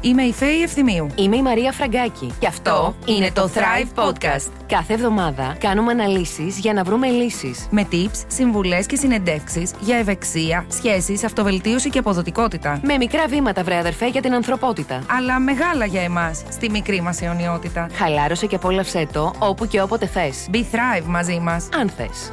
Είμαι η Φέη Ευθυμίου. Είμαι η Μαρία Φραγκάκη. Και αυτό είναι το Thrive Podcast. Κάθε εβδομάδα κάνουμε αναλύσεις για να βρούμε λύσεις. Με tips, συμβουλές και συνεντεύξεις για ευεξία, σχέσεις, αυτοβελτίωση και αποδοτικότητα. Με μικρά βήματα, βρε αδερφέ, για την ανθρωπότητα. Αλλά μεγάλα για εμάς, στη μικρή μας αιωνιότητα. Χαλάρωσε και απόλαυσέ το όπου και όποτε θες. Be Thrive μαζί μας. Αν θες.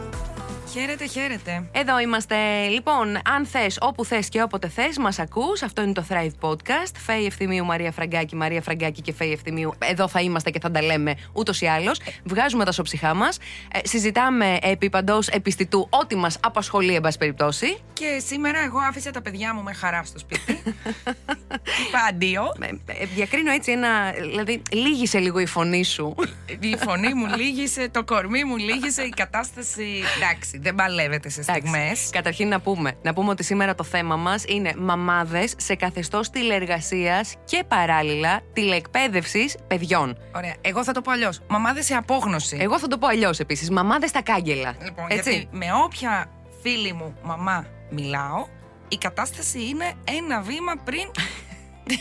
Χαίρετε, χαίρετε. Εδώ είμαστε. Λοιπόν, αν θες, όπου θες και όποτε θες, μας ακούς. Αυτό είναι το Thrive Podcast. Φέη Ευθυμίου, Μαρία Φραγκάκη, Μαρία Φραγκάκη και Φέη Ευθυμίου. Εδώ θα είμαστε και θα τα λέμε ούτως ή άλλως. Βγάζουμε τα σοψυχά μας. Ε, συζητάμε επί παντός επιστητού ό,τι μας απασχολεί, εν πάση περιπτώσει. Και σήμερα εγώ άφησα τα παιδιά μου με χαρά στο σπίτι. Είπα αντίο. Ε, ε, διακρίνω έτσι ένα. Δηλαδή, λίγησε λίγο η φωνή σου. Η φωνή μου λίγησε, το κορμί μου λίγησε, η κατάσταση. Εντάξει, δεν παλεύετε σε στιγμές. Καταρχήν να πούμε, να πούμε ότι σήμερα το θέμα μας είναι μαμάδες σε καθεστώς τηλεργασίας και παράλληλα τηλεεκπαίδευση παιδιών. Ωραία. Εγώ θα το πω αλλιώς. Μαμάδες σε απόγνωση. Εγώ θα το πω αλλιώς επίσης. Μαμάδες στα κάγκελα. Λοιπόν, έτσι. γιατί με όποια φίλη μου μαμά μιλάω, η κατάσταση είναι ένα βήμα πριν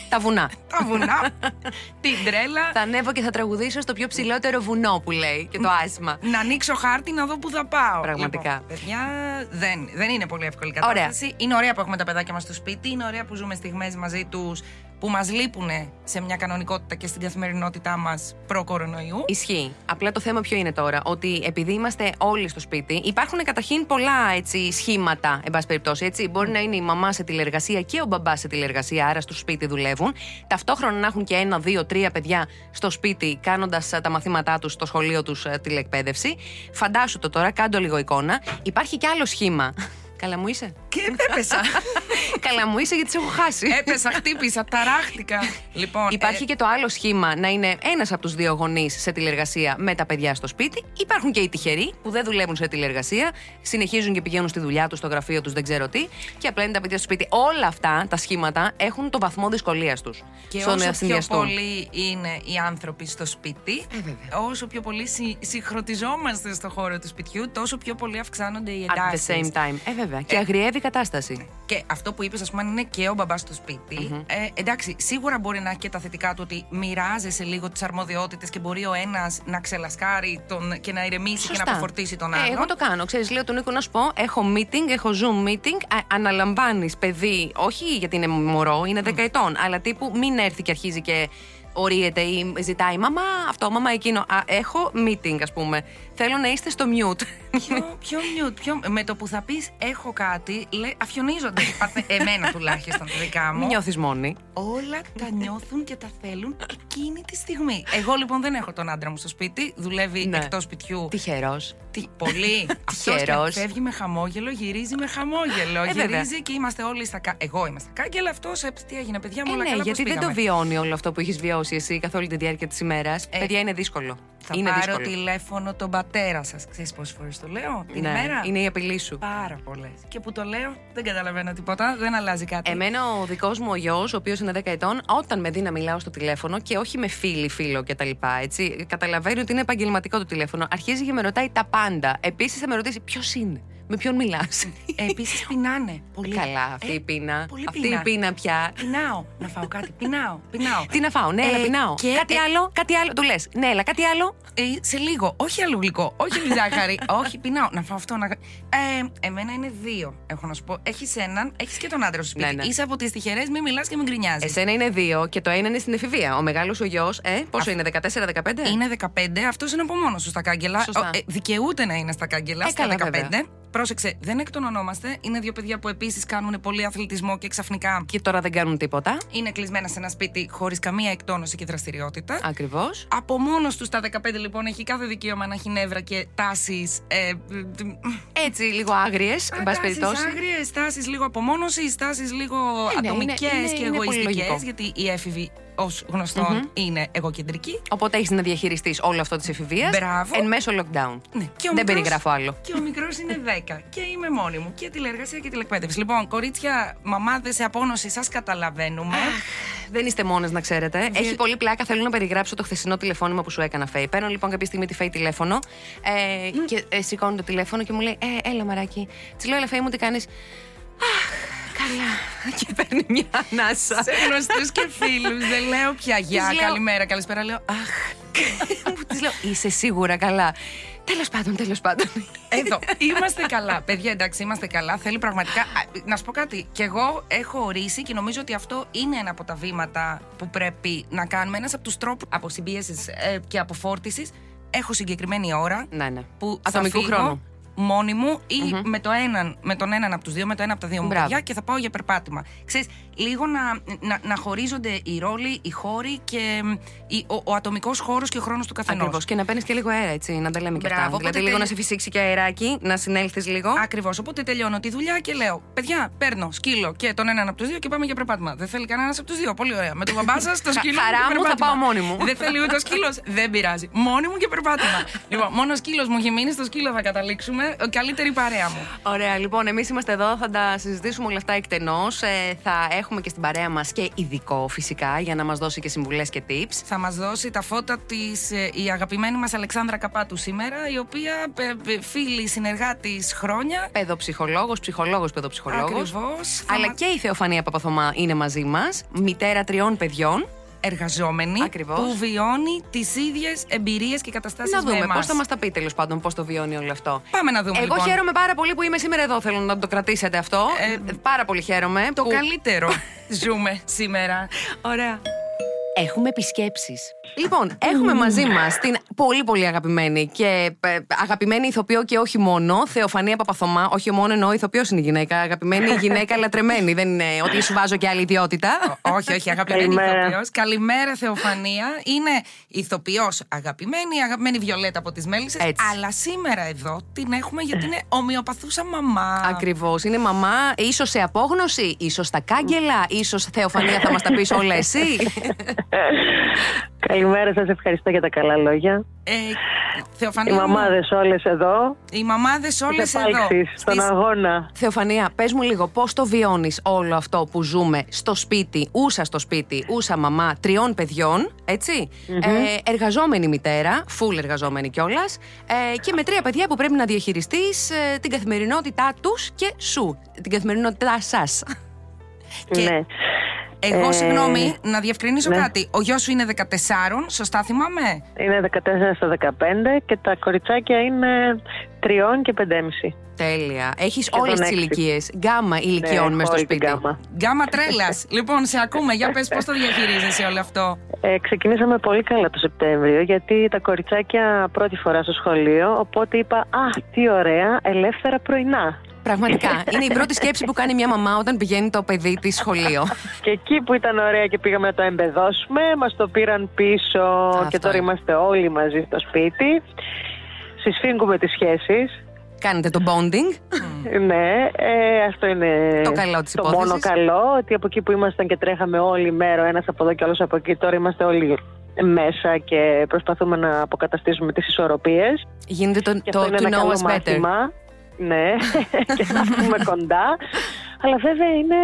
Τα βουνά. τα βουνά, την τρέλα. θα ανέβω και θα τραγουδήσω στο πιο ψηλότερο βουνό που λέει και το άσημα. Να ανοίξω χάρτη να δω που θα πάω. Πραγματικά. Λοιπόν, παιδιά, δεν, δεν είναι πολύ εύκολη η κατάσταση. Είναι ωραία που έχουμε τα παιδάκια μας στο σπίτι. Είναι ωραία που ζούμε στιγμές μαζί τους που μας λείπουν σε μια κανονικότητα και στην καθημερινότητά μας προ-κορονοϊού. Ισχύει. Απλά το θέμα ποιο είναι τώρα; Ότι επειδή είμαστε όλοι στο σπίτι, υπάρχουν καταρχήν πολλά έτσι, σχήματα, εν πάση περιπτώσει. Έτσι. Μπορεί να είναι η μαμά σε τηλεργασία και ο μπαμπάς σε τηλεργασία, άρα στο σπίτι δουλεύουν. Ταυτόχρονα να έχουν και ένα, δύο, τρία παιδιά στο σπίτι, κάνοντας τα μαθήματά τους στο σχολείο τους τηλεκπαίδευση. Φαντάσου το τώρα, κάντο λίγο εικόνα. Υπάρχει και άλλο σχήμα. Καλά μου είσαι; Και έπεσα. Καλά μου είσαι γιατί σε έχω χάσει. έπεσα, χτύπησα, ταράχτηκα. Λοιπόν, Υπάρχει ε, και το άλλο σχήμα να είναι ένας από τους δύο γονείς σε τηλεργασία με τα παιδιά στο σπίτι. Υπάρχουν και οι τυχεροί που δεν δουλεύουν σε τηλεργασία, συνεχίζουν και πηγαίνουν στη δουλειά τους, στο γραφείο τους, δεν ξέρω τι, και απλά είναι τα παιδιά στο σπίτι. Όλα αυτά τα σχήματα έχουν το βαθμό δυσκολίας τους. Και όσο πιο πολύ είναι οι άνθρωποι στο σπίτι, Ε, όσο πιο πολύ συ- συγχρονιζόμαστε στο χώρο του σπιτιού, τόσο πιο πολύ αυξάνονται οι At the εντάσεις. same time. Ε, βέβαια. Και αγριεύει η κατάσταση. Και αυτό που είπες, ας πούμε, αν είναι και ο μπαμπάς στο σπιτι Ε, εντάξει, σίγουρα μπορεί να έχει και τα θετικά του ότι μοιράζεσαι λίγο τις αρμοδιότητες και μπορεί ο ένας να ξελασκάρει τον, και να ηρεμήσει και να αποφορτήσει τον Ε, άλλον. εγώ το κάνω. Ξέρεις, λέω τον Νίκο να σου πω: Έχω meeting, έχω Zoom meeting. Αναλαμβάνεις παιδί, όχι γιατί είναι μωρό, είναι δεκαετών, αλλά τύπου μην έρθει και αρχίζει και ορίεται ή ζητάει Μαμά αυτό, μαμά εκείνο. Α, έχω meeting, ας πούμε. Θέλω να είστε στο mute. Ποιο, ποιο mute, ποιο, με το που θα πεις έχω κάτι, λέ, αφιονίζονται. Πατε- Εμένα τουλάχιστον τα δικά μου. Μην νιώθεις μόνη. Όλα τα νιώθουν και τα θέλουν εκείνη τη στιγμή. Εγώ λοιπόν δεν έχω τον άντρα μου στο σπίτι, δουλεύει Ναι. εκτός σπιτιού. Τυχερός. Τι, πολύ. Αυτός Τυχερός. και Φεύγει με χαμόγελο, γυρίζει με χαμόγελο. Ε, βέβαια. γυρίζει και είμαστε όλοι στα κα... Εγώ είμαι στα κάγκελα, αυτός τι έγινε, παιδιά μου, Ε, όλα ναι, καλά. γιατί πώς δεν το πήγαμε; βιώνει όλο αυτό που έχεις βιώσει εσύ καθ' όλη τη διάρκεια της ημέρας. Ε, Παιδιά, είναι δύσκολο. Θα είναι πάρω δύσκολο. τηλέφωνο τον πατέρα σας. Ξέρεις πόσες φορές το λέω την Ναι, ημέρα. είναι η απειλή σου. Πάρα πολλές. Και που το λέω, δεν καταλαβαίνω τίποτα, δεν αλλάζει κάτι. Εμένα ο δικός μου ο γιος, ο οποίος είναι 10 ετών, όταν με δει να μιλάω στο τηλέφωνο και όχι με φίλη, φίλο κτλ. Έτσι, καταλαβαίνει ότι είναι επαγγελματικό το τηλέφωνο. Αρχίζει και με ρωτάει τα πάντα. Επίσης θα με ρωτήσει ποιος είναι, με ποιον μιλάς; Επίσης πεινάνε. Πολύ. Καλά, αυτή Ε, η πείνα. Πολύ Αυτή πείνα. η πείνα πια. Πεινάω. Να φάω κάτι. Πεινάω. Πεινάω. Τι να φάω, ναι, Ε, έλα, πεινάω. και- κάτι ε, άλλο, κάτι άλλο. Του λες, ναι, έλα, κάτι άλλο. Ε, σε λίγο. Όχι άλλο γλυκό. Όχι ζάχαρη. όχι, πεινάω. Να φάω αυτό. Να... Ε, εμένα είναι δύο. Έχω να σου πω. Έχεις έναν, έχεις και τον άντρα σου σπίτι. Ναι, ναι. Είσαι από τις τυχερές, μην μιλάς και μην γκρινιάζεις. Εσένα είναι δύο και το ένα είναι στην εφηβεία. Ο μεγάλος ο γιος, ε, πόσο είναι, 14-15? Είναι 15, αυτός είναι από μόνος σου στα κάγκελα. Σωστά. Ο, ε, δικαιούται να είναι στα κάγκελα Ε, στα καλά, 15. βέβαια. Πρόσεξε, δεν εκτονωνόμαστε. Είναι δύο παιδιά που επίσης κάνουν πολύ αθλητισμό και ξαφνικά Και τώρα δεν κάνουν τίποτα. είναι κλεισμένα σε ένα σπίτι χωρίς καμία εκτόνωση και δραστηριότητα. Ακριβώς. Από μόνος τους στα 15 λοιπόν έχει κάθε δικαίωμα να έχει νεύρα και τάσεις. Ε, Έτσι, λίγο άγριες, εν πάση περιπτώσει. Άγριες τάσεις λίγο απομόνωσης, τάσεις λίγο Ε, ναι, ατομικές είναι- είναι- και είναι πολύ εγωιστικές. λογικό. Γιατί οι έφηβοι, ως γνωστον είναι εγωκεντρικοί. Οπότε έχεις να διαχειριστείς όλο αυτό της εφηβείας Μπράβο. εν μέσω lockdown. Ναι. Και ο δεν μικρός- περιγράφω άλλο. Και ο μικρός είναι 10. και είμαι μόνη μου. Και τηλεργασία και τηλεκπαίδευση. Λοιπόν, κορίτσια, μαμάδες σε απόνωση, σας καταλαβαίνουμε. Δεν είστε μόνες, να ξέρετε. Έχει πολύ πλάκα. Θέλω να περιγράψω το χθεσινό τηλεφώνημα που σου έκανα, Φέη. Παίρνω λοιπόν κάποια στιγμή τη Φέη τηλέφωνο ε, και ε, σηκώνει το τηλέφωνο και μου λέει: ε, Έλα, μαράκι. Της λέω, Έλα, Φέη μου, τι κάνεις; Αχ, Καλά. Και παίρνει μια ανάσα. Σε γνωστούς και φίλους. Δεν λέω πια γεια, καλημέρα, καλησπέρα. Λέω Αχ. Που της λέω, Είσαι σίγουρα καλά. Τέλος πάντων, τέλος πάντων. Εδώ. Είμαστε καλά. Παιδιά, εντάξει, είμαστε καλά. Θέλει πραγματικά. Να σου πω κάτι. Κι εγώ έχω ορίσει και νομίζω ότι αυτό είναι ένα από τα βήματα που πρέπει να κάνουμε. Ένας από τους τρόπους αποσυμπίεση ε, και αποφόρτηση. Έχω συγκεκριμένη ώρα. Ναι, ναι. Που Ατομικού χρόνου μόνη μου ή mm-hmm. με, το έναν, με τον έναν από τους δύο, με το ένα από τα δύο μου παιδιά και θα πάω για περπάτημα. Ξέρεις, λίγο να, να, να χωρίζονται οι ρόλοι, οι χώροι και η, ο, ο ατομικός χώρος και ο χρόνος του καθενός. Ακριβώς. Και να παίρνεις και λίγο αέρα, έτσι, να τα λέμε και αυτά. Δηλαδή, λίγο να σε φυσήξει και αεράκι, να συνέλθεις λίγο. Ακριβώς. Οπότε τελειώνω τη δουλειά και λέω: Παιδιά, παίρνω σκύλο και τον έναν από τους δύο και πάμε για περπάτημα. Δεν θέλει κανένας από τους δύο. Πολύ ωραία. Με τον μπαμπά σας, το σκύλο. Χαρά μου, θα πάω μόνη μου. Δεν θέλει ούτε ο σκύλος. Δεν πειράζει. Μόνη μου και περπάτημα. λοιπόν, μόνο σκύλος μου έχει μείνει, στο σκύλο θα καταλήξουμε. Καλύτερη παρέα μου. Ωραία, λοιπόν, εμείς είμαστε εδώ, θα τα συζητήσουμε όλα αυτά εκτενώς. Ε, θα έχουμε και στην παρέα μας και ειδικό φυσικά για να μας δώσει και συμβουλές και tips. Θα μας δώσει τα φώτα της ε, η αγαπημένη μας Αλεξάνδρα Καπάτου σήμερα, η οποία ε, ε φίλη συνεργάτης χρόνια. Παιδοψυχολόγος, ψυχολόγος, παιδοψυχολόγος. Ακριβώς. Αλλά και η Θεοφανία Παπαθωμά είναι μαζί μας, μητέρα τριών παιδιών εργαζόμενη που βιώνει τις ίδιες εμπειρίες και καταστάσεις Να δούμε πώς θα μας τα πει τέλος πάντων πώς το βιώνει όλο αυτό. Πάμε να δούμε. Εγώ λοιπόν. χαίρομαι πάρα πολύ που είμαι σήμερα εδώ. Θέλω να το κρατήσετε αυτό. Ε, πάρα πολύ χαίρομαι. Το καλύτερο ζούμε σήμερα. Ωραία. Έχουμε επισκέψεις. Λοιπόν, έχουμε μαζί μας την πολύ πολύ αγαπημένη και ε, αγαπημένη ηθοποιό και όχι μόνο, Θεοφανία Παπαθωμά. Όχι μόνο εννοώ ηθοποιός είναι η γυναίκα. Αγαπημένη γυναίκα λατρεμένη. Δεν είναι ότι σου βάζω και άλλη ιδιότητα. όχι, όχι, αγαπημένη ηθοποιός. Καλημέρα, Θεοφανία. Είναι ηθοποιός αγαπημένη, αγαπημένη Βιολέτα από τις Μέλισσες. Αλλά σήμερα εδώ την έχουμε γιατί είναι ομοιοπαθούσα μαμά. Ακριβώς. Είναι μαμά, ίσως σε απόγνωση, ίσως στα κάγκελα, ίσως Θεοφανία θα μας τα πεις όλα εσύ. Καλημέρα, σας ευχαριστώ για τα καλά λόγια. Ε, Θεοφανία. Οι μαμάδες όλες εδώ. Οι μαμάδες όλες εδώ. Στον αγώνα. Θεοφανία, πες μου λίγο, πώς το βιώνεις όλο αυτό που ζούμε στο σπίτι, ούσα στο σπίτι, ούσα μαμά τριών παιδιών, έτσι; Ε, εργαζόμενη μητέρα, full εργαζόμενη κιόλας. Ε, και με τρία παιδιά που πρέπει να διαχειριστείς ε, την καθημερινότητά τους και σου. Την καθημερινότητά σας. Ναι. Εγώ, ε, συγγνώμη, να διευκρινίσω ναι. κάτι. Ο γιος σου είναι 14, σωστά θυμάμαι; Είναι 14 στο 15 και τα κοριτσάκια είναι 3 και 5,5. Τέλεια. Έχεις όλες τις ηλικίες. Γκάμα ηλικιών ναι, μέσα στο σπίτι. Γκάμα, γκάμα τρέλας. λοιπόν, σε ακούμε. Για πες, πώς το διαχειρίζεσαι όλο αυτό; Ε, ξεκινήσαμε πολύ καλά το Σεπτέμβριο, γιατί τα κοριτσάκια πρώτη φορά στο σχολείο. Οπότε είπα, Α, τι ωραία, ελεύθερα πρωινά. Πραγματικά. Είναι η πρώτη σκέψη που κάνει μια μαμά όταν πηγαίνει το παιδί της σχολείο. Και εκεί που ήταν ωραία και πήγαμε να το εμπεδώσουμε, μας το πήραν πίσω και τώρα είμαστε όλοι μαζί στο σπίτι. Συσφίγγουμε τις σχέσεις. Κάνετε το bonding. ναι, ε, αυτό είναι το, καλό της το μόνο καλό. Ότι από εκεί που ήμασταν και τρέχαμε όλη μέρα, ένας από εδώ και άλλος από εκεί, τώρα είμαστε όλοι μέσα και προσπαθούμε να αποκαταστήσουμε τις ισορροπίες. Γίνεται το, το, το to know us better. Ναι, και να πούμε κοντά. Αλλά βέβαια είναι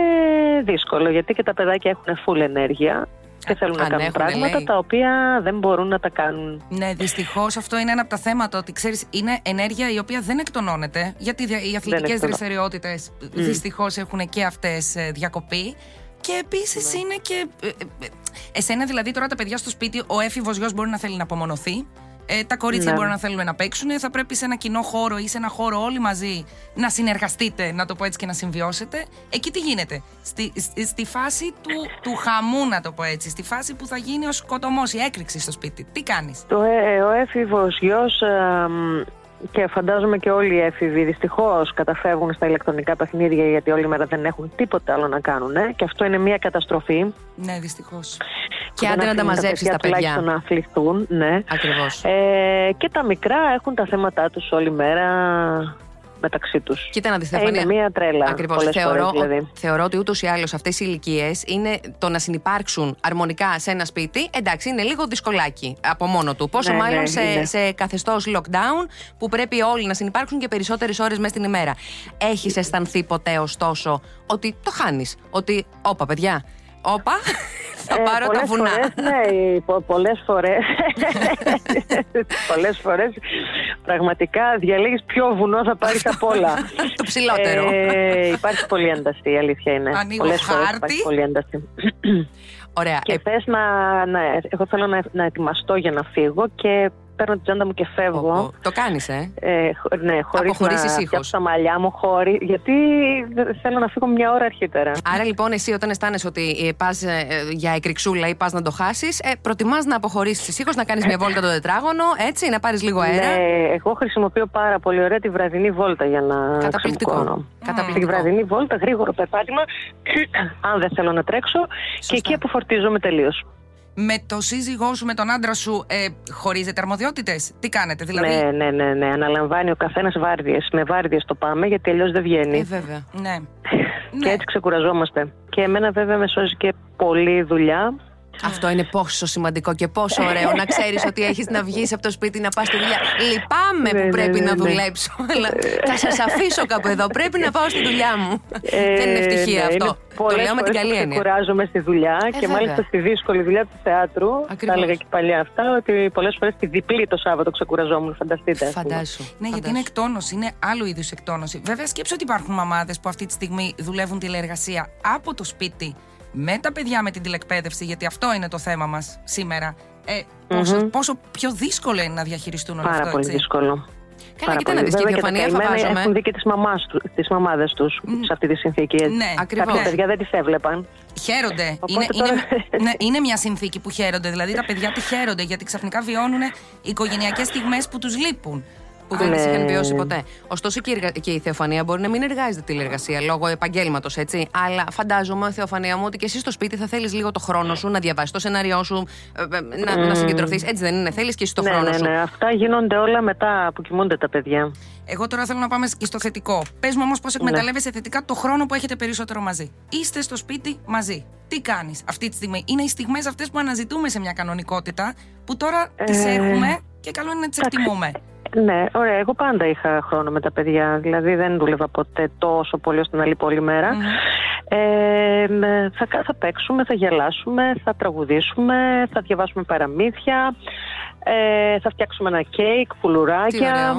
δύσκολο γιατί και τα παιδάκια έχουν full ενέργεια και θέλουν να κάνουν πράγματα τα οποία δεν μπορούν να τα κάνουν. Ναι, δυστυχώς αυτό είναι ένα από τα θέματα. Ότι ξέρεις, είναι ενέργεια η οποία δεν εκτονώνεται. Γιατί οι αθλητικές δραστηριότητες mm. δυστυχώς έχουν και αυτές ε, διακοπή. Και επίσης ναι. είναι και. Ε, ε, εσένα δηλαδή τώρα τα παιδιά στο σπίτι, ο έφηβος γιος μπορεί να θέλει να απομονωθεί. Ε, τα κορίτσια ναι. μπορεί να θέλουν να παίξουν. Θα πρέπει σε ένα κοινό χώρο ή σε ένα χώρο όλοι μαζί να συνεργαστείτε, να το πω έτσι και να συμβιώσετε. Εκεί τι γίνεται; Στη, στη, φάση του, του χαμού, να το πω έτσι. Στη φάση που θα γίνει ο σκοτωμός, η έκρηξη στο σπίτι. Τι κάνεις; Ε, ο έφηβος γιος και φαντάζομαι και όλοι οι έφηβοι δυστυχώς καταφεύγουν στα ηλεκτρονικά παιχνίδια γιατί όλη μέρα δεν έχουν τίποτα άλλο να κάνουν. Ε; Και αυτό είναι μια καταστροφή. Ναι, δυστυχώς. Και άντε να τα μαζέψεις τα παιδιά. Τουλάχιστον να αθληθούν, ναι. Ακριβώς. Ε, και τα μικρά έχουν τα θέματα τους όλη μέρα μεταξύ τους. Κοίτα να δεις, ε, Είναι μία τρέλα. Ακριβώς. Θεωρώ, δηλαδή. θεωρώ ότι ούτως ή άλλως αυτές οι ηλικίες είναι το να συνεπάρξουν αρμονικά σε ένα σπίτι. Εντάξει, είναι λίγο δυσκολάκι από μόνο του. Πόσο ναι, μάλλον ναι, σε, σε καθεστώς lockdown που πρέπει όλοι να συνεπάρξουν και περισσότερες ώρες μέσα στην ημέρα. Έχεις αισθανθεί ποτέ ωστόσο ότι το χάνεις. Ότι, όπα, παιδιά, όπα, Θα ε, πάρω τα βουνά. Φορές, ναι, πολλές φορές, πολλές φορές πραγματικά διαλέγεις ποιο βουνό θα πάρεις από όλα. Το ψηλότερο. Ε, υπάρχει πολύ ένταση, η αλήθεια είναι. Ανοίγω πολλές χάρτη. Φορές υπάρχει πολύ ένταση. Ωραία. Και ε... θες να, να, εγώ θέλω να, να ετοιμαστώ για να φύγω και παίρνω την τσάντα μου και φεύγω. Το κάνεις, ε; ε ναι, χωρίς να φτιάξω τα μαλλιά μου, χωρί, γιατί θέλω να φύγω μια ώρα αρχίτερα. Άρα λοιπόν, εσύ όταν αισθάνεσαι ότι ε, πας ε, για εκρηξούλα ή πας να το χάσεις, ε, προτιμάς να αποχωρήσεις ησύχως, να κάνεις μια βόλτα το τετράγωνο, έτσι, να πάρεις λίγο αέρα; Ναι, εγώ χρησιμοποιώ πάρα πολύ ωραία τη βραδινή βόλτα για να. Καταπληκτικό. Τη βραδινή βόλτα, γρήγορο περπάτημα, αν δεν θέλω να τρέξω, και εκεί αποφορτίζομαι τελείως με το σύζυγό σου, με τον άντρα σου, ε, χωρίζετε αρμοδιότητες; Τι κάνετε, δηλαδή; Ναι, ναι, ναι. ναι. Αναλαμβάνει ο καθένας βάρδιες. Με βάρδιες το πάμε, γιατί αλλιώς δεν βγαίνει. Ε, βέβαια. Ναι. και έτσι ξεκουραζόμαστε. Και εμένα, βέβαια, με σώζει και πολλή δουλειά. Αυτό είναι πόσο σημαντικό και πόσο ωραίο να ξέρεις ότι έχεις να βγεις από το σπίτι να πας στη δουλειά. Λυπάμαι που ναι, πρέπει ναι, να ναι, δουλέψω, αλλά θα σας αφήσω κάπου εδώ. Πρέπει να πάω στη δουλειά μου. Ε, Δεν είναι ευτυχία αυτό. Το λέω με την καλή έννοια. Κουράζομαι στη δουλειά ε, και μάλιστα στη δύσκολη δουλειά του θεάτρου. Θα έλεγα και παλιά αυτά ότι πολλές φορές τη διπλή το Σάββατο ξεκουραζόμουν. Φανταστείτε. Φαντάσου. Ναι, γιατί είναι εκτόνωση, είναι άλλου είδους εκτόνωση. Βέβαια, σκέψω ότι υπάρχουν μαμάδες που αυτή τη στιγμή δουλεύουν τηλεεργασία από το σπίτι με τα παιδιά με την τηλεκπαίδευση, γιατί αυτό είναι το θέμα μας σήμερα. Ε, πόσο, πόσο, πιο δύσκολο είναι να διαχειριστούν όλο Πάρα αυτό, πολύ δύσκολο. Καλά, και να δεις και η διαφανεία φαντάζομαι. Έχουν δει και τις μαμάδες τους σε αυτή τη συνθήκη. Ναι, ακριβώς. Κάποια παιδιά δεν τι έβλεπαν. Χαίρονται. είναι, τώρα... είναι, ναι, είναι μια συνθήκη που χαίρονται. Δηλαδή τα παιδιά τη χαίρονται γιατί ξαφνικά βιώνουν οικογενειακές στιγμές που τους λείπουν που δεν τις είχαν βιώσει ποτέ. Ωστόσο και η Θεοφανία μπορεί να μην εργάζεται τηλεργασία λόγω επαγγέλματος, έτσι. Αλλά φαντάζομαι, Θεοφανία μου, ότι και εσύ στο σπίτι θα θέλεις λίγο το χρόνο σου να διαβάσεις το σενάριό σου, ε, ε, να, mm. να συγκεντρωθείς. Έτσι δεν είναι. Θέλεις και εσύ το ναι, χρόνο ναι, σου. Ναι, αυτά γίνονται όλα μετά που κοιμούνται τα παιδιά. Εγώ τώρα θέλω να πάμε και στο θετικό. Πες μου όμως πώς εκμεταλλεύεσαι ναι. θετικά το χρόνο που έχετε περισσότερο μαζί. Είστε στο σπίτι μαζί. Τι κάνεις αυτή τη στιγμή; Είναι οι στιγμές αυτές που αναζητούμε σε μια κανονικότητα που τώρα ε... τι έχουμε και καλό είναι να τις εκτιμούμε. Ναι, ωραία. Εγώ πάντα είχα χρόνο με τα παιδιά. Δηλαδή δεν δούλευα ποτέ τόσο πολύ ώστε να λείπω όλη μέρα. Ε, θα, θα παίξουμε, θα γελάσουμε, θα τραγουδήσουμε, θα διαβάσουμε παραμύθια. Ε, θα φτιάξουμε ένα κέικ, πουλουράκια.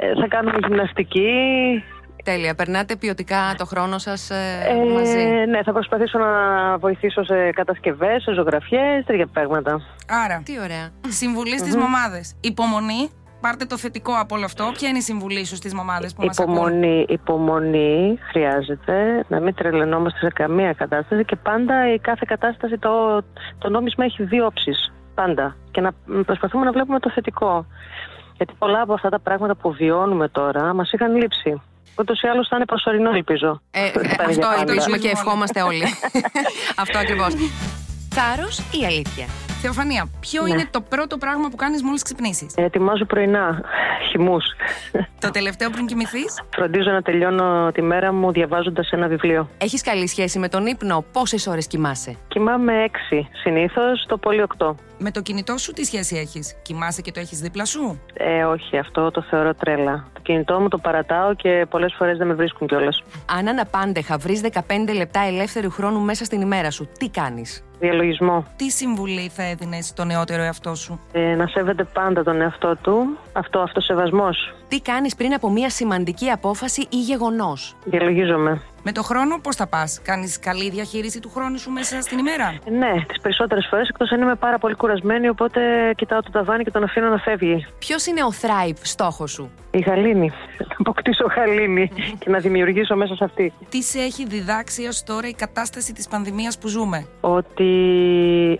Ε, θα κάνουμε γυμναστική. Τέλεια. Περνάτε ποιοτικά το χρόνο σας ε, ε, μαζί. Ναι, θα προσπαθήσω να βοηθήσω σε κατασκευές, σε ζωγραφιές, τέτοια πράγματα. Άρα. Τι ωραία. Συμβουλή στις μαμάδε. Υπομονή, πάρτε το θετικό από όλο αυτό. Ποια είναι η συμβουλή σου στις μαμάδε που μας ακούν. Υπομονή χρειάζεται, να μην τρελαινόμαστε σε καμία κατάσταση και πάντα η κάθε κατάσταση, το, το νόμισμα έχει δύο όψεις. Πάντα. Και να προσπαθούμε να βλέπουμε το θετικό. Γιατί πολλά από αυτά τα πράγματα που βιώνουμε τώρα μας είχαν λείψει. Ούτως ή άλλως θα είναι προσωρινό, ελπίζω. Ε, ε, αυτό ελπίζουμε και ευχόμαστε όλοι. αυτό ακριβώς. Θάρρο ή αλήθεια; Θεοφανία, ποιο ναι. είναι το πρώτο πράγμα που κάνεις μόλις ξυπνήσεις; Ετοιμάζω πρωινά. Χυμούς. Το τελευταίο πριν κοιμηθείς; Φροντίζω να τελειώνω τη μέρα μου διαβάζοντας ένα βιβλίο. Έχεις καλή σχέση με τον ύπνο; Πόσες ώρες κοιμάσαι; Κοιμάμαι έξι. Συνήθως το πολύ οκτώ. Με το κινητό σου τι σχέση έχεις; Κοιμάσαι και το έχεις δίπλα σου; Ε, όχι, αυτό το θεωρώ τρέλα. Το κινητό μου το παρατάω και πολλές φορές δεν με βρίσκουν κιόλας. Αν αναπάντεχα βρεις 15 λεπτά ελεύθερου χρόνου μέσα στην ημέρα σου, τι κάνεις; Διαλογισμό. Τι συμβουλή θα έδινες στο νεότερο εαυτό σου; Ε, να σέβεται πάντα τον εαυτό του. Αυτό, αυτοσεβασμός. Τι κάνεις πριν από μια σημαντική απόφαση ή γεγονός; Διαλογίζομαι. Με το χρόνο, πώς θα πας, Κάνεις καλή διαχείριση του χρόνου σου μέσα στην ημέρα; Ναι, τις περισσότερες φορές εκτός αν είμαι πάρα πολύ κουρασμένη, οπότε κοιτάω το ταβάνι και τον αφήνω να φεύγει. Ποιος είναι ο Thrive στόχος σου, Η γαλήνη. Να αποκτήσω γαλήνη και να δημιουργήσω μέσα σε αυτή. Τι σε έχει διδάξει έως τώρα η κατάσταση της πανδημίας που ζούμε, Ότι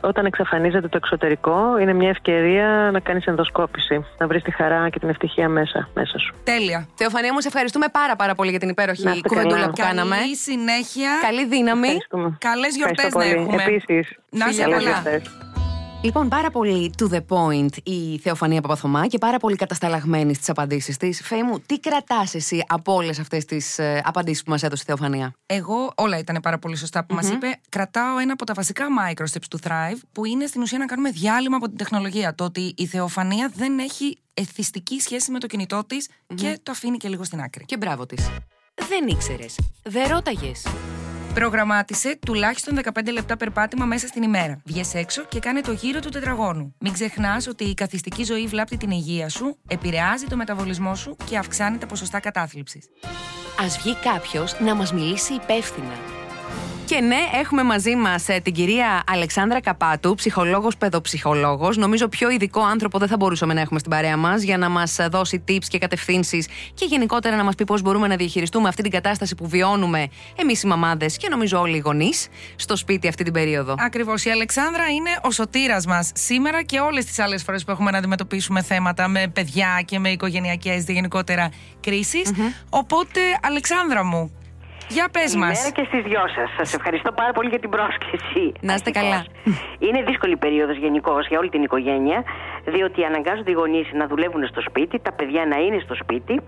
όταν εξαφανίζεται το εξωτερικό, είναι μια ευκαιρία να κάνεις ενδοσκόπηση. Να βρεις τη χαρά και την ευτυχία μέσα, μέσα σου. Τέλεια. Θεοφανία μου, σε ευχαριστούμε πάρα, πάρα πολύ για την υπέροχη κουβεντούλα που κάναμε. Καλή συνέχεια. Καλή δύναμη. Καλές γιορτές να έχουμε. Επίσης. Να είσαι καλά. Λοιπόν, πάρα πολύ to the point η Θεοφανία Παπαθωμά και πάρα πολύ κατασταλαγμένη στις απαντήσεις της. Φέη μου, τι κρατάς εσύ από όλες αυτές τις ε, απαντήσεις που μας έδωσε η Θεοφανία; Εγώ, όλα ήταν πάρα πολύ σωστά που μας είπε. Κρατάω ένα από τα βασικά microsteps του Thrive, που είναι στην ουσία να κάνουμε διάλειμμα από την τεχνολογία. Το ότι η Θεοφανία δεν έχει εθιστική σχέση με το κινητό της και το αφήνει και λίγο στην άκρη. Και μπράβο της. Δεν ήξερες. Δεν ρώταγες. Προγραμμάτισε τουλάχιστον 15 λεπτά περπάτημα μέσα στην ημέρα. Βγες έξω και κάνε το γύρο του τετραγώνου. Μην ξεχνάς ότι η καθιστική ζωή βλάπτει την υγεία σου, επηρεάζει το μεταβολισμό σου και αυξάνει τα ποσοστά κατάθλιψης. Α βγει κάποιος να μας μιλήσει υπεύθυνα. Και ναι, έχουμε μαζί μας ε, την κυρία Αλεξάνδρα Καπάτου, ψυχολόγος, παιδοψυχολόγος. Νομίζω πιο ειδικό άνθρωπο δεν θα μπορούσαμε να έχουμε στην παρέα μας για να μας δώσει tips και κατευθύνσεις και γενικότερα να μας πει πώς μπορούμε να διαχειριστούμε αυτή την κατάσταση που βιώνουμε εμείς οι μαμάδες και νομίζω όλοι οι γονείς στο σπίτι αυτή την περίοδο. Ακριβώς. Η Αλεξάνδρα είναι ο σωτήρας μας σήμερα και όλες τις άλλες φορές που έχουμε να αντιμετωπίσουμε θέματα με παιδιά και με οικογενειακές γενικότερα Οπότε, Αλεξάνδρα μου, για πες μας. Καλημέρα και στις δυο σας. Σας ευχαριστώ πάρα πολύ για την πρόσκληση. Να είστε καλά. Είναι δύσκολη περίοδος γενικώς για όλη την οικογένεια, διότι αναγκάζονται οι γονείς να δουλεύουν στο σπίτι, τα παιδιά να είναι στο σπίτι,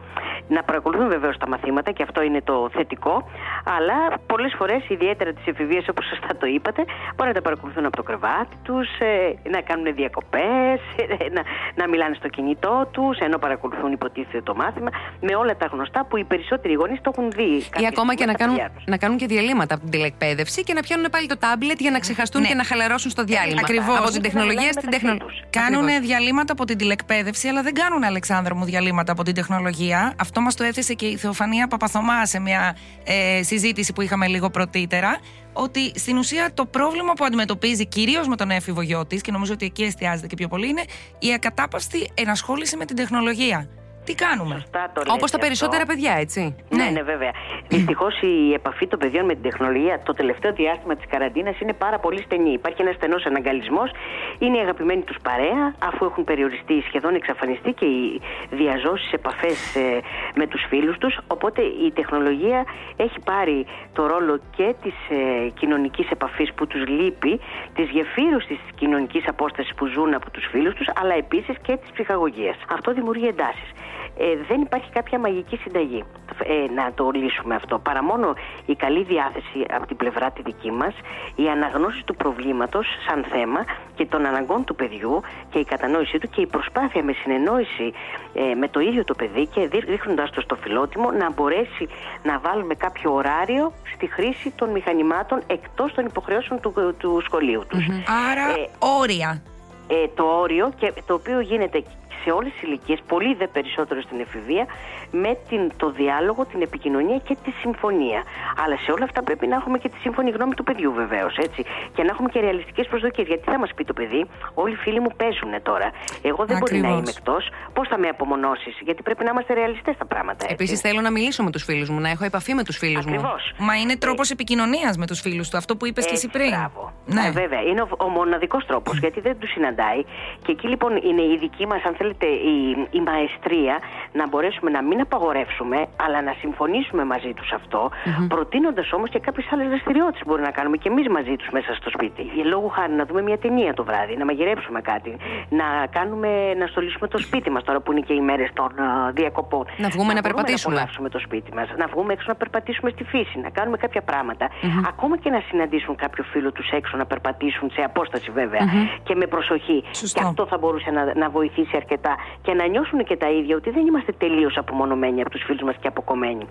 να παρακολουθούν βεβαίως τα μαθήματα και αυτό είναι το θετικό, αλλά πολλές φορές, ιδιαίτερα τις εφηβείες όπως σωστά το είπατε, μπορεί να τα παρακολουθούν από το κρεβάτι τους, ε, να κάνουν διακοπές, ε, να, να μιλάνε στο κινητό τους, ενώ παρακολουθούν υποτίθεται το μάθημα, με όλα τα γνωστά που οι περισσότεροι γονείς το έχουν δει. Ή ακόμα και να κάνουν, να κάνουν και διαλύματα από την τηλεκπαίδευση και να πιάνουν πάλι το τάμπλετ για να ξεχαστούν ναι. και να χαλαρώσουν στο διάλειμμα. Ακριβώς. Από την τεχνολογία στην τεχνολογία. Κάνουν διαλύματα από την τηλεκπαίδευση, αλλά δεν κάνουν, Αλεξάνδρα μου, διαλύματα από την τεχνολογία. Αυτό μας το έθεσε και η Θεοφανία Παπαθωμά σε μια ε, συζήτηση που είχαμε λίγο πρωτήτερα. Ότι στην ουσία το πρόβλημα που αντιμετωπίζει κυρίως με τον έφηβο γιο της, και νομίζω ότι εκεί εστιάζεται και πιο πολύ, είναι η ακατάπαυστη ενασχόληση με την τεχνολογία. Τι κάνουμε; Όπως τα περισσότερα παιδιά, έτσι. Ναι, ναι, ναι βέβαια. Δυστυχώς η επαφή των παιδιών με την τεχνολογία το τελευταίο διάστημα της καραντίνας είναι πάρα πολύ στενή. Υπάρχει ένας στενός αναγκαλισμός. Είναι η αγαπημένη τους παρέα, αφού έχουν περιοριστεί, σχεδόν εξαφανιστεί και οι διαζώσεις επαφές ε, με τους φίλους τους. Οπότε η τεχνολογία έχει πάρει το ρόλο και της ε, κοινωνικής επαφής που τους λείπει, της γεφύρωση της κοινωνικής απόστασης που ζουν από τους φίλους τους, αλλά επίσης και της ψυχαγωγίας. Αυτό δημιουργεί εντάσεις ε, δεν υπάρχει κάποια μαγική συνταγή ε, να το λύσουμε αυτό. Παρά μόνο η καλή διάθεση από την πλευρά τη δική μας, η αναγνώση του προβλήματος σαν θέμα και των αναγκών του παιδιού και η κατανόησή του και η προσπάθεια με συνεννόηση ε, με το ίδιο το παιδί και ρίχνοντα το στο φιλότιμο να μπορέσει να βάλουμε κάποιο ωράριο στη χρήση των μηχανημάτων εκτός των υποχρεώσεων του, του σχολείου τους. Άρα ε, όρια. Ε, το όριο και το οποίο γίνεται σε όλες τις ηλικίες, πολύ δε περισσότερο στην εφηβεία, με την, το διάλογο, την επικοινωνία και τη συμφωνία. Αλλά σε όλα αυτά πρέπει να έχουμε και τη σύμφωνη γνώμη του παιδιού βεβαίως, έτσι. Και να έχουμε και ρεαλιστικές προσδοκίες. Γιατί θα μας πει το παιδί, όλοι οι φίλοι μου παίζουν τώρα. Εγώ δεν Ακριβώς. μπορεί να είμαι εκτός. Πώς θα με απομονώσεις, Γιατί πρέπει να είμαστε ρεαλιστές τα πράγματα. Επίσης θέλω να μιλήσω με τους φίλους μου, να έχω επαφή με τους φίλους μου. Μα είναι τρόπος ε... επικοινωνίας με τους φίλους του, αυτό που είπες και εσύ πριν. Μπράβο. Ναι. Ε, βέβαια, είναι ο, ο μοναδικός τρόπος, γιατί δεν τους συναντάει. Και εκεί λοιπόν είναι η δική μας, αν θέλετε, η, η μαεστρία να μπορέσουμε να μην απαγορεύσουμε, αλλά να συμφωνήσουμε μαζί τους αυτό, mm-hmm. προτείνοντας όμως και κάποιες άλλες δραστηριότητες που μπορούμε να κάνουμε και εμείς μαζί τους μέσα στο σπίτι. Για λόγου χάρη να δούμε μια ταινία το βράδυ, να μαγειρέψουμε κάτι, να, κάνουμε, να στολίσουμε το σπίτι μας τώρα που είναι και οι μέρες των uh, διακοπών. Να βγούμε να, να περπατήσουμε. Να το σπίτι μας, να βγούμε έξω να περπατήσουμε στη φύση, να κάνουμε κάποια πράγματα. Mm-hmm. Ακόμα και να συναντήσουν κάποιο φίλο τους έξω να περπατήσουν σε απόσταση βέβαια mm-hmm. και με προσοχή. Σωστό. Και αυτό θα μπορούσε να, να βοηθήσει αρκετά και να νιώσουν και τα ίδια ότι δεν είμαστε τελείως απομονωμένοι από τους φίλους μας και αποκομμένοι.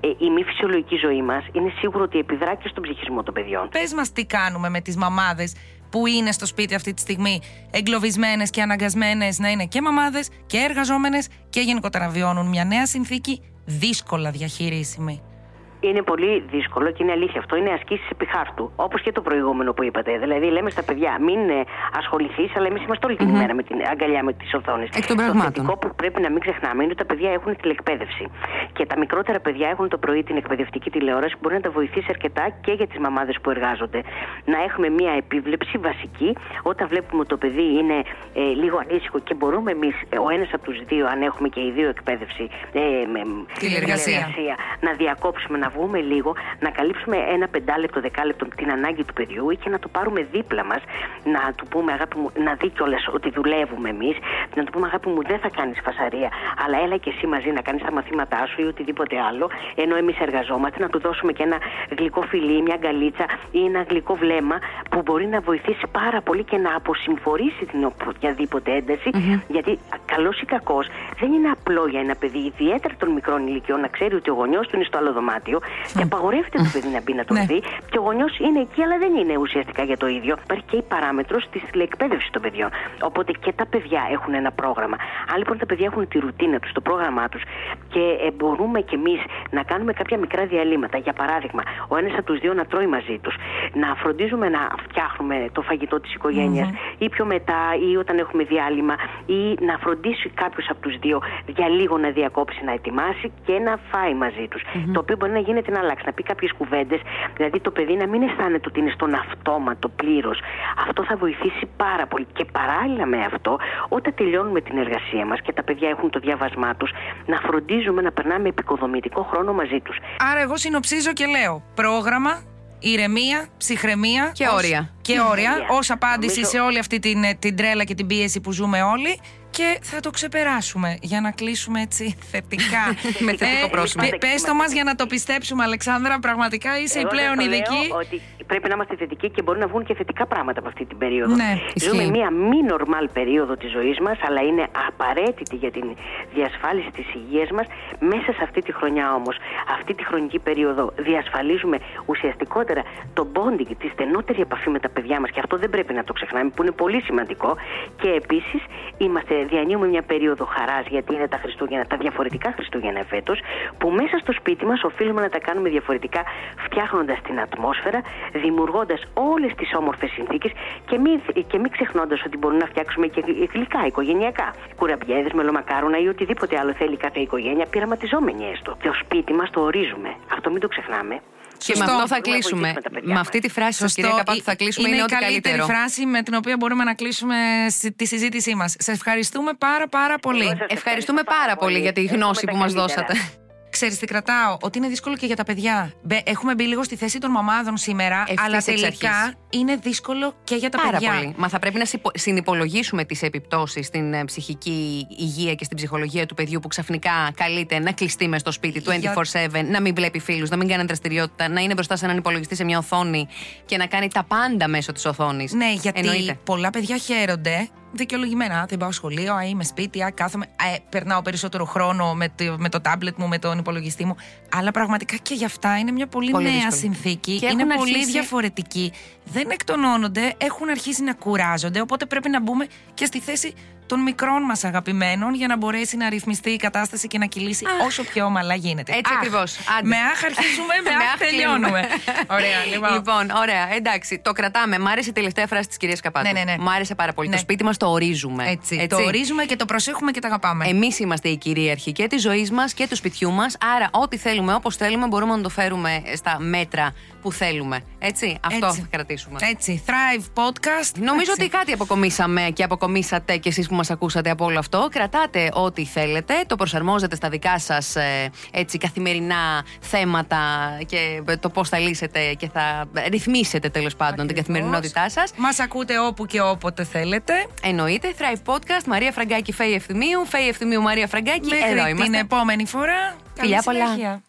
Ε, η μη φυσιολογική ζωή μας είναι σίγουρο ότι επιδρά και στον ψυχισμό των παιδιών. Πες μας τι κάνουμε με τις μαμάδες που είναι στο σπίτι αυτή τη στιγμή εγκλωβισμένες και αναγκασμένες να είναι και μαμάδες και εργαζόμενες και γενικότερα βιώνουν μια νέα συνθήκη δύσκολα διαχειρίσιμη είναι πολύ δύσκολο και είναι αλήθεια αυτό. Είναι ασκήσεις επί χάρτου. Όπως και το προηγούμενο που είπατε. Δηλαδή, λέμε στα παιδιά, μην ε, ασχοληθείς, αλλά εμείς είμαστε όλη την mm-hmm. ημέρα με την αγκαλιά με τις οθόνες. Εκ των Το θετικό που πρέπει να μην ξεχνάμε είναι ότι τα παιδιά έχουν τηλεκπαίδευση. Και τα μικρότερα παιδιά έχουν το πρωί την εκπαιδευτική τηλεόραση που μπορεί να τα βοηθήσει αρκετά και για τις μαμάδες που εργάζονται. Να έχουμε μια επίβλεψη βασική όταν βλέπουμε ότι το παιδί είναι ε, λίγο ανήσυχο και μπορούμε εμείς, ε, ο ένας από τους δύο, αν έχουμε και οι δύο εκπαίδευση, ε, με, τηλεργασία, να διακόψουμε, να βγούμε λίγο, να καλύψουμε ένα πεντάλεπτο, δεκάλεπτο την ανάγκη του παιδιού ή και να το πάρουμε δίπλα μας, να του πούμε αγάπη μου, να δει κιόλας ότι δουλεύουμε εμείς, να του πούμε αγάπη μου δεν θα κάνεις φασαρία, αλλά έλα και εσύ μαζί να κάνεις τα μαθήματά σου ή οτιδήποτε άλλο, ενώ εμείς εργαζόμαστε, να του δώσουμε και ένα γλυκό φιλί, μια γκαλίτσα ή ένα γλυκό βλέμμα που μπορεί να βοηθήσει πάρα πολύ και να αποσυμφορήσει την οποιαδήποτε γιατί καλός ή κακός δεν είναι απλό για ένα παιδί, ιδιαίτερα των μικρών ηλικιών, να ξέρει ότι ο γονιός του είναι στο άλλο δωμάτιο και απαγορεύεται το παιδί να μπει να το ναι. δει και ο γονιός είναι εκεί, αλλά δεν είναι ουσιαστικά για το ίδιο. Υπάρχει και η παράμετρος της τηλεεκπαίδευση των παιδιών. Οπότε και τα παιδιά έχουν ένα πρόγραμμα. Αν λοιπόν τα παιδιά έχουν τη ρουτίνα τους, το πρόγραμμά τους και ε, μπορούμε κι εμείς να κάνουμε κάποια μικρά διαλύματα. Για παράδειγμα, ο ένας από τους δύο να τρώει μαζί τους, να φροντίζουμε να φτιάχνουμε το φαγητό της οικογένειας ή πιο μετά ή όταν έχουμε διάλειμμα ή να φροντίσει κάποιος από τους δύο για λίγο να διακόψει να ετοιμάσει και να φάει μαζί τους. Το οποίο μπορεί να γίνεται να αλλάξει, να πει κάποιες κουβέντες, δηλαδή το παιδί να μην αισθάνεται ότι είναι στον αυτόματο πλήρως. Αυτό θα βοηθήσει πάρα πολύ. Και παράλληλα με αυτό, όταν τελειώνουμε την εργασία μας και τα παιδιά έχουν το διάβασμά τους, να φροντίζουμε να περνάμε επικοδομητικό χρόνο μαζί τους. Άρα, εγώ συνοψίζω και λέω πρόγραμμα, ηρεμία, ψυχραιμία και όρια. Και όρια, ως απάντηση σε όλη αυτή την, την τρέλα και την πίεση που ζούμε όλοι και θα το ξεπεράσουμε για να κλείσουμε έτσι θετικά. Με θετικό ε, πρόσωπο. Πε το μας για να το πιστέψουμε, Αλεξάνδρα. Πραγματικά είσαι η πλέον ειδική. ότι πρέπει να είμαστε θετικοί και μπορεί να βγουν και θετικά πράγματα από αυτή την περίοδο. Ναι, Ζούμε μία μη νορμάλ περίοδο της ζωής μας, αλλά είναι απαραίτητη για την διασφάλιση της υγείας μας. Μέσα σε αυτή τη χρονιά όμως, αυτή τη χρονική περίοδο, διασφαλίζουμε ουσιαστικότερα το bonding, τη στενότερη επαφή με τα παιδιά μας και αυτό δεν πρέπει να το ξεχνάμε, που είναι πολύ σημαντικό. Και επίσης είμαστε διανύουμε μια περίοδο χαράς, γιατί είναι τα Χριστούγεννα, τα διαφορετικά Χριστούγεννα φέτος, που μέσα στο σπίτι μας οφείλουμε να τα κάνουμε διαφορετικά, φτιάχνοντας την ατμόσφαιρα, δημιουργώντας όλες τις όμορφες συνθήκες και μην, και μην ξεχνώντας ότι μπορούμε να φτιάξουμε και γλυκά, οικογενειακά. Κουραμπιέδε, μελομακάρονα ή οτιδήποτε άλλο θέλει κάθε οικογένεια, πειραματιζόμενοι έστω. Και ω σπίτι μας το ορίζουμε. Αυτό μην το ξεχνάμε. Και με αυτό θα κλείσουμε. Με αυτή τη φράση σα, κυρία Καπάτου, θα κλείσουμε. Είναι, είναι η καλύτερη φράση με την οποία μπορούμε να κλείσουμε τη συζήτησή μας. Σε ευχαριστούμε πάρα πάρα πολύ. Ευχαριστούμε πάρα πολύ για τη γνώση που μας δώσατε. Ξέρεις τι κρατάω, ότι είναι δύσκολο και για τα παιδιά. Έχουμε μπει λίγο στη θέση των μαμάδων σήμερα, αλλά τελικά είναι δύσκολο και για τα Πάρα παιδιά. Πολύ. Μα θα πρέπει να συνυπολογίσουμε τις επιπτώσεις στην ε, ψυχική υγεία και στην ψυχολογία του παιδιού που ξαφνικά καλείται να κλειστεί μες στο σπίτι 24-7, να μην βλέπει φίλους, να μην κάνει δραστηριότητα, να είναι μπροστά σε έναν υπολογιστή σε μια οθόνη και να κάνει τα πάντα μέσω της οθόνης. Ναι, γιατί πολλά παιδιά χαίρονται δικαιολογημένα. Δεν πάω σχολείο, α, είμαι σπίτι, α, κάθομαι. Ε, περνάω περισσότερο χρόνο με το, με το τάμπλετ μου, με τον υπολογιστή μου. Αλλά πραγματικά και για αυτά είναι μια πολύ, πολύ νέα δύσκολη. συνθήκη. Και είναι πολύ αρχίσει... διαφορετική. Δεν εκτονώνονται, έχουν αρχίσει να κουράζονται. Οπότε πρέπει να μπούμε και στη θέση των μικρών μας αγαπημένων για να μπορέσει να ρυθμιστεί η κατάσταση και να κυλήσει όσο πιο ομαλά γίνεται. Έτσι ακριβώς. Με άχ αρχίζουμε, με άχ τελειώνουμε. ωραία, λοιπόν. λοιπόν. ωραία, εντάξει, το κρατάμε. Μ' άρεσε η τελευταία φράση της κυρίας Καπάτου. Ναι, ναι, ναι. Μ' άρεσε πάρα πολύ. Το ναι. σπίτι μας το ορίζουμε. Έτσι, Έτσι. Το ορίζουμε και το προσέχουμε και το αγαπάμε. Εμείς είμαστε οι κυρίαρχοι και της ζωής μας και του σπιτιού μας. Άρα, ό,τι θέλουμε, όπως θέλουμε, μπορούμε να το φέρουμε στα μέτρα που θέλουμε. Έτσι, αυτό Έτσι. θα κρατήσουμε. Έτσι, Thrive Podcast. Νομίζω ότι κάτι αποκομίσαμε και αποκομίσατε κι εσείς που μας ακούσατε από όλο αυτό. Κρατάτε ό,τι θέλετε, το προσαρμόζετε στα δικά σας ε, καθημερινά θέματα και το πώς θα λύσετε και θα ρυθμίσετε τέλος πάντων την καθημερινότητά σας. Μας ακούτε όπου και όποτε θέλετε. Εννοείται. Thrive Podcast, Μαρία Φραγκάκη, Φέη Ευθυμίου. Φέη Ευθυμίου, Μαρία Φραγκάκη. Μέχρι Εδώ την επόμενη φορά. Φιλιά πολλά.